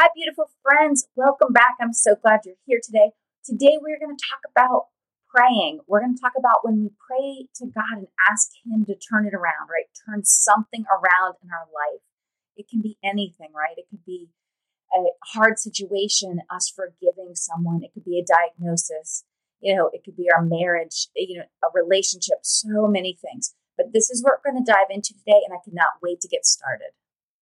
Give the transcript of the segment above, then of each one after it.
Hi, beautiful friends. Welcome back. I'm so glad you're here today. Today, we're going to talk about praying. We're going to talk about when we pray to God and ask Him to turn it around, right? Turn something around in our life. It can be anything, right? It could be a hard situation, us forgiving someone. It could be a diagnosis. You know, it could be our marriage, you know, a relationship, so many things. But this is what we're going to dive into today, and I cannot wait to get started.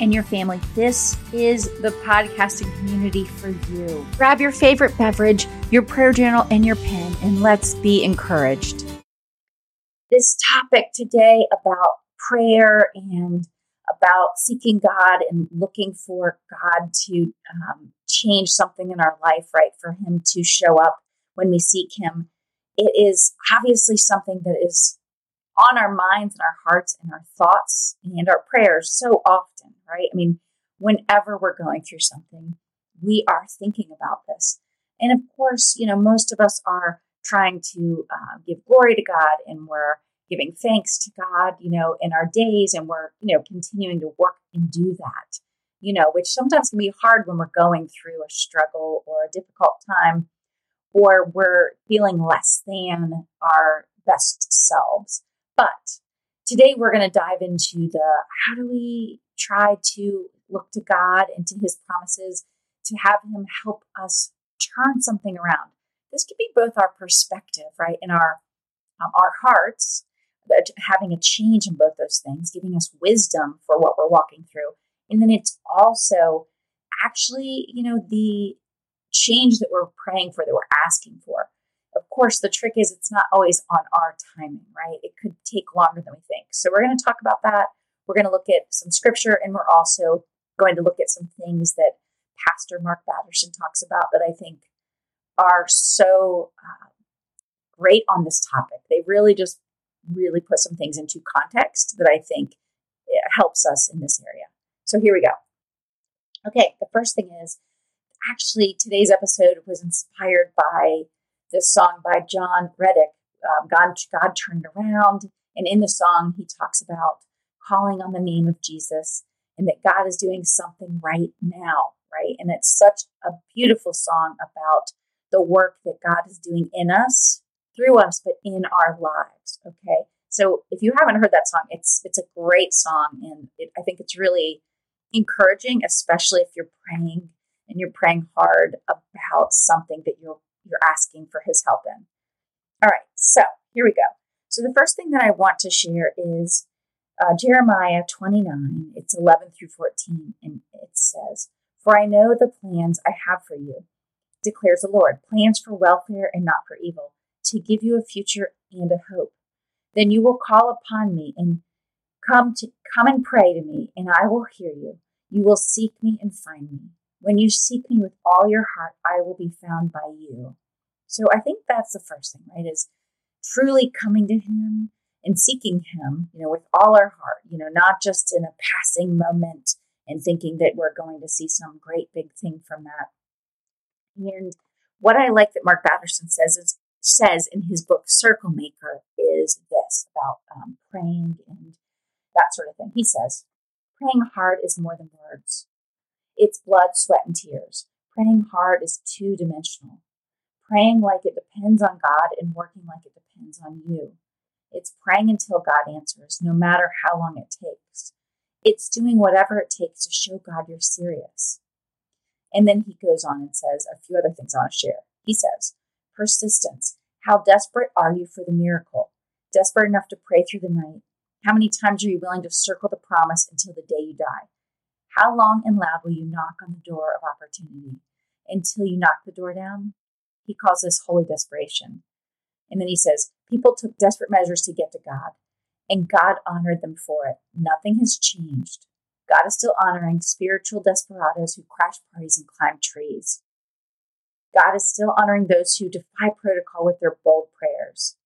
and your family, this is the podcasting community for you. Grab your favorite beverage, your prayer journal, and your pen, and let's be encouraged. This topic today about prayer and about seeking God and looking for God to um, change something in our life, right? For Him to show up when we seek Him. It is obviously something that is on our minds and our hearts and our thoughts and our prayers so often, right? I mean, whenever we're going through something, we are thinking about this. And of course, you know, most of us are trying to uh, give glory to God and we're giving thanks to God, you know, in our days and we're, you know, continuing to work and do that, you know, which sometimes can be hard when we're going through a struggle or a difficult time or we're feeling less than our best selves. But today we're going to dive into the how do we try to look to God and to his promises to have him help us turn something around. This could be both our perspective, right, in our um, our hearts, having a change in both those things, giving us wisdom for what we're walking through, and then it's also actually, you know, the change that we're praying for, that we're asking for. Of course, the trick is it's not always on our timing, right? It could take longer than we think. So we're going to talk about that. We're going to look at some scripture and we're also going to look at some things that Pastor Mark Batterson talks about that I think are so uh, great on this topic. They really just really put some things into context that I think helps us in this area. So here we go. Okay, the first thing is actually today's episode was inspired by this song by John Reddick, um, God, God Turned Around. And in the song, he talks about calling on the name of Jesus and that God is doing something right now, right? And it's such a beautiful song about the work that God is doing in us, through us, but in our lives, okay? So if you haven't heard that song, it's it's a great song, and it, I think it's really encouraging, especially if you're praying and you're praying hard about something that you're you're asking for his help in. All right, so here we go. So the first thing that I want to share is uh, Jeremiah 29, it's 11 through 14, and it says, For I know the plans I have for you, declares the Lord, plans for welfare and not for evil, to give you a future and a hope. Then you will call upon me and come to come and pray to me, and I will hear you. You will seek me and find me. When you seek me with all your heart, I will be found by you. So I think that's the first thing, right? Is truly coming to Him and seeking Him, you know, with all our heart, you know, not just in a passing moment and thinking that we're going to see some great big thing from that. And what I like that Mark Batterson says is says in his book Circle Maker is this about um, praying and that sort of thing. He says, praying hard is more than words. It's blood, sweat, and tears. Praying hard is two dimensional. Praying like it depends on God and working like it depends on you. It's praying until God answers, no matter how long it takes. It's doing whatever it takes to show God you're serious. And then he goes on and says a few other things I want to share. He says, persistence. How desperate are you for the miracle? Desperate enough to pray through the night? How many times are you willing to circle the promise until the day you die? How long and loud will you knock on the door of opportunity? Until you knock the door down? He calls this holy desperation. And then he says, People took desperate measures to get to God, and God honored them for it. Nothing has changed. God is still honoring spiritual desperados who crash parties and climb trees. God is still honoring those who defy protocol with their bold prayers.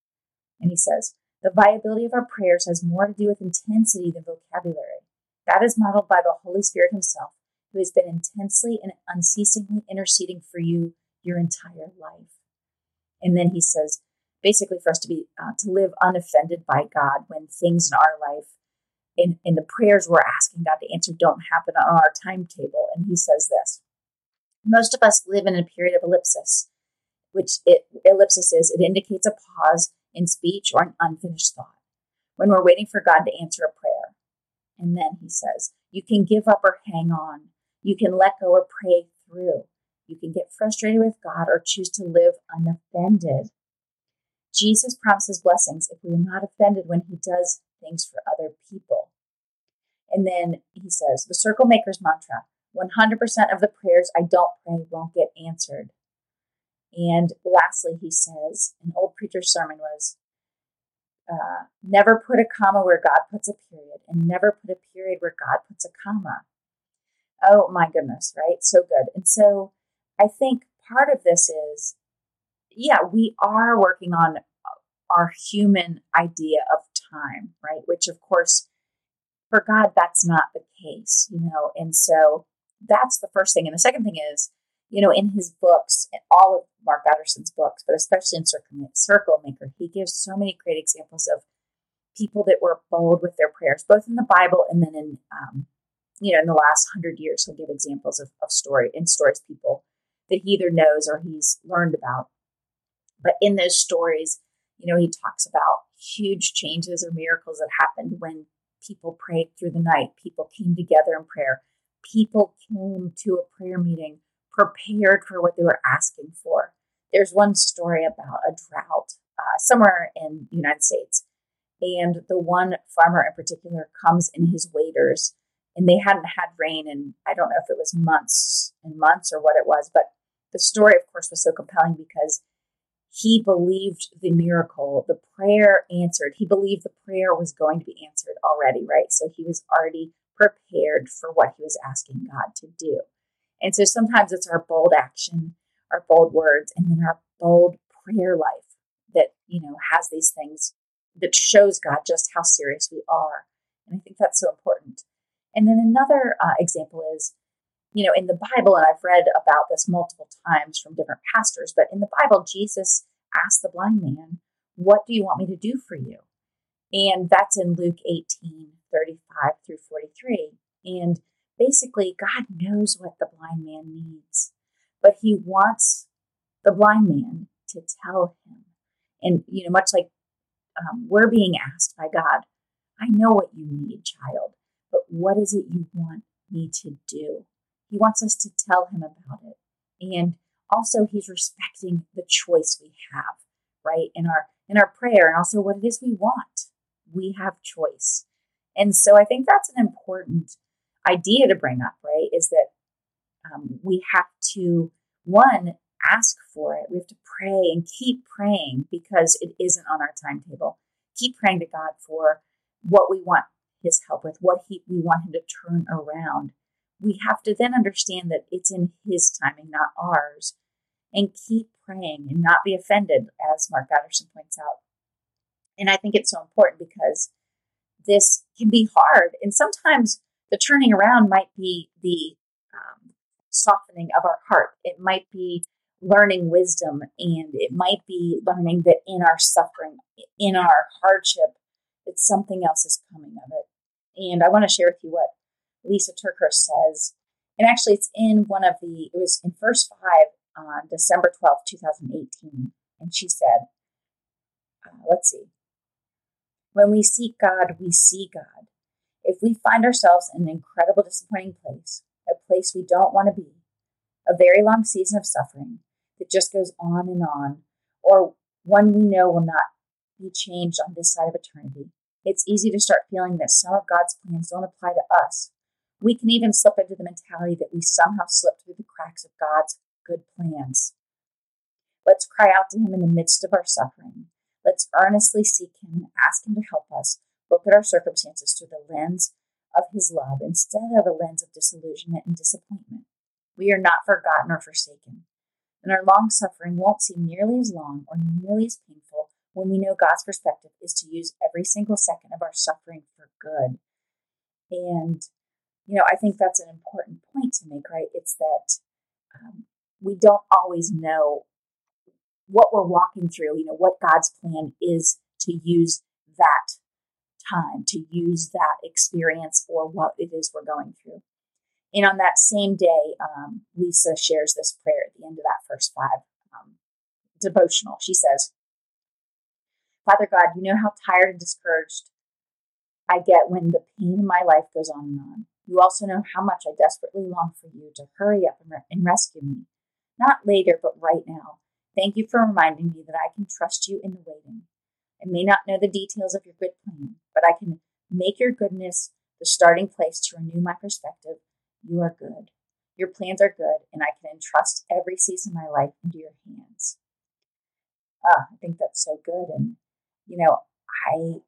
And he says, the viability of our prayers has more to do with intensity than vocabulary. That is modeled by the Holy Spirit Himself, who has been intensely and unceasingly interceding for you your entire life. And then he says, basically, for us to be uh, to live unoffended by God when things in our life, in, in the prayers we're asking God to answer, don't happen on our timetable. And he says this: most of us live in a period of ellipsis, which it, ellipsis is it indicates a pause in speech or an unfinished thought when we're waiting for God to answer a prayer. And then he says, you can give up or hang on. You can let go or pray through. You can get frustrated with God or choose to live unoffended. Jesus promises blessings if we are not offended when he does things for other people. And then he says, the circle maker's mantra 100% of the prayers I don't pray won't get answered. And lastly, he says, an old preacher's sermon was, uh, never put a comma where God puts a period, and never put a period where God puts a comma. Oh my goodness, right? So good. And so I think part of this is, yeah, we are working on our human idea of time, right? Which, of course, for God, that's not the case, you know? And so that's the first thing. And the second thing is, you know, in his books, all of Mark Batterson's books, but especially in Circle Maker, he gives so many great examples of people that were bold with their prayers, both in the Bible and then in, um, you know, in the last hundred years, he'll give examples of, of story in stories people that he either knows or he's learned about. But in those stories, you know, he talks about huge changes or miracles that happened when people prayed through the night. People came together in prayer. People came to a prayer meeting prepared for what they were asking for. There's one story about a drought uh, somewhere in the United States, and the one farmer in particular comes in his waders, and they hadn't had rain in I don't know if it was months and months or what it was, but the story, of course, was so compelling because he believed the miracle, the prayer answered. He believed the prayer was going to be answered already, right? So he was already prepared for what he was asking God to do. And so sometimes it's our bold action, our bold words, and then our bold prayer life that, you know, has these things that shows God just how serious we are. And I think that's so important. And then another uh, example is, you know, in the Bible, and I've read about this multiple times from different pastors, but in the Bible, Jesus asked the blind man, What do you want me to do for you? And that's in Luke 18 35 through 43. And basically, God knows what the blind man needs, but he wants the blind man to tell him. And, you know, much like um, we're being asked by God, I know what you need, child, but what is it you want me to do? He wants us to tell him about it. And also he's respecting the choice we have, right? In our in our prayer and also what it is we want. We have choice. And so I think that's an important idea to bring up, right? Is that um, we have to, one, ask for it. We have to pray and keep praying because it isn't on our timetable. Keep praying to God for what we want His help with, what he, we want Him to turn around. We have to then understand that it's in His timing, not ours, and keep praying and not be offended, as Mark Batterson points out. And I think it's so important because this can be hard. And sometimes the turning around might be the um, softening of our heart. It might be learning wisdom, and it might be learning that in our suffering, in our hardship, that something else is coming of it. And I want to share with you what Lysa TerKeurst says. And actually, it's in one of the, it was in First 5 on December 12, 2018. And she said, uh, let's see. When we seek God, we see God. If we find ourselves in an incredible, disappointing place, a place we don't want to be, a very long season of suffering that just goes on and on, or one we know will not be changed on this side of eternity, it's easy to start feeling that some of God's plans don't apply to us. We can even slip into the mentality that we somehow slipped through the cracks of God's good plans. Let's cry out to Him in the midst of our suffering. Let's earnestly seek Him and ask Him to help us look at our circumstances through the lens of his love instead of a lens of disillusionment and disappointment. We are not forgotten or forsaken, and our long suffering won't seem nearly as long or nearly as painful when we know God's perspective is to use every single second of our suffering for good. And, you know, I think that's an important point to make, right? It's that um, we don't always know what we're walking through, you know, what God's plan is to use that time, to use that experience for what it is we're going through. And on that same day, um, Lysa shares this prayer at the end of that first five um, devotional. She says, Father God, you know how tired and discouraged I get when the pain in my life goes on and on. You also know how much I desperately long for you to hurry up and, re- and rescue me. Not later, but right now. Thank you for reminding me that I can trust you in the waiting. I may not know the details of your good plan, but I can make your goodness the starting place to renew my perspective. You are good. Your plans are good, and I can entrust every season of my life into your hands. Ah, I think that's so good. And, you know, I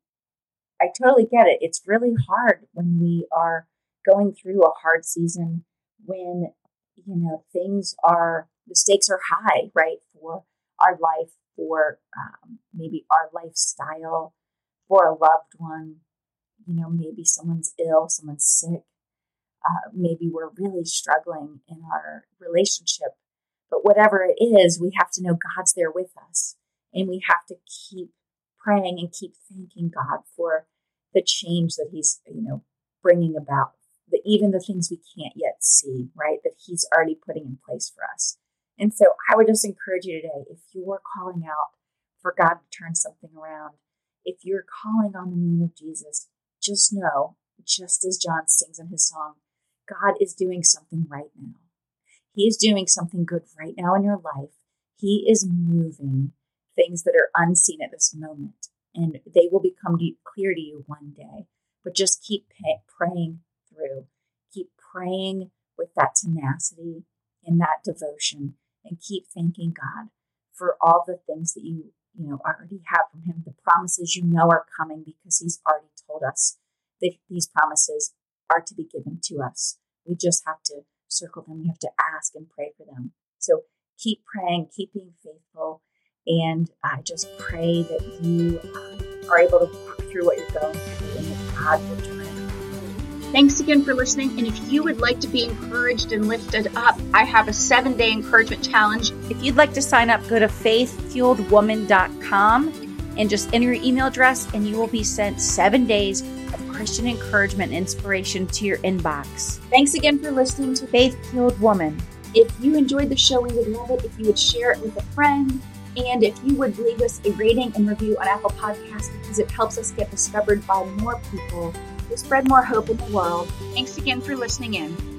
I totally get it. It's really hard when we are going through a hard season when, you know, things are, the stakes are high, right? For our life, for um, maybe our lifestyle, for a loved one. You know, maybe someone's ill, someone's sick. Uh, maybe we're really struggling in our relationship. But whatever it is, we have to know God's there with us. And we have to keep praying and keep thanking God for the change that He's, you know, bringing about. The, even the things we can't yet see, right? That He's already putting in place for us. And so I would just encourage you today if you're calling out for God to turn something around, if you're calling on the name of Jesus, just know, just as John sings in his song, God is doing something right now. He is doing something good right now in your life. He is moving things that are unseen at this moment, and they will become clear to you one day. But just keep praying through. Keep praying with that tenacity and that devotion, and keep thanking God for all the things that you you know already have from Him. The promises you know are coming because He's already told us that these promises are to be given to us. We just have to circle them. We have to ask and pray for them. So keep praying, keep being faithful, and I just pray that you uh, are able to walk through what you're going through and that God will turn Thanks again for listening. And if you would like to be encouraged and lifted up, I have a seven day encouragement challenge. If you'd like to sign up, go to faithfueledwoman.com and just enter your email address, and you will be sent seven days of Christian encouragement and inspiration to your inbox. Thanks again for listening to Faith Fueled Woman. If you enjoyed the show, we would love it if you would share it with a friend. And if you would leave us a rating and review on Apple Podcasts because it helps us get discovered by more people to spread more hope in the world. Thanks again for listening in.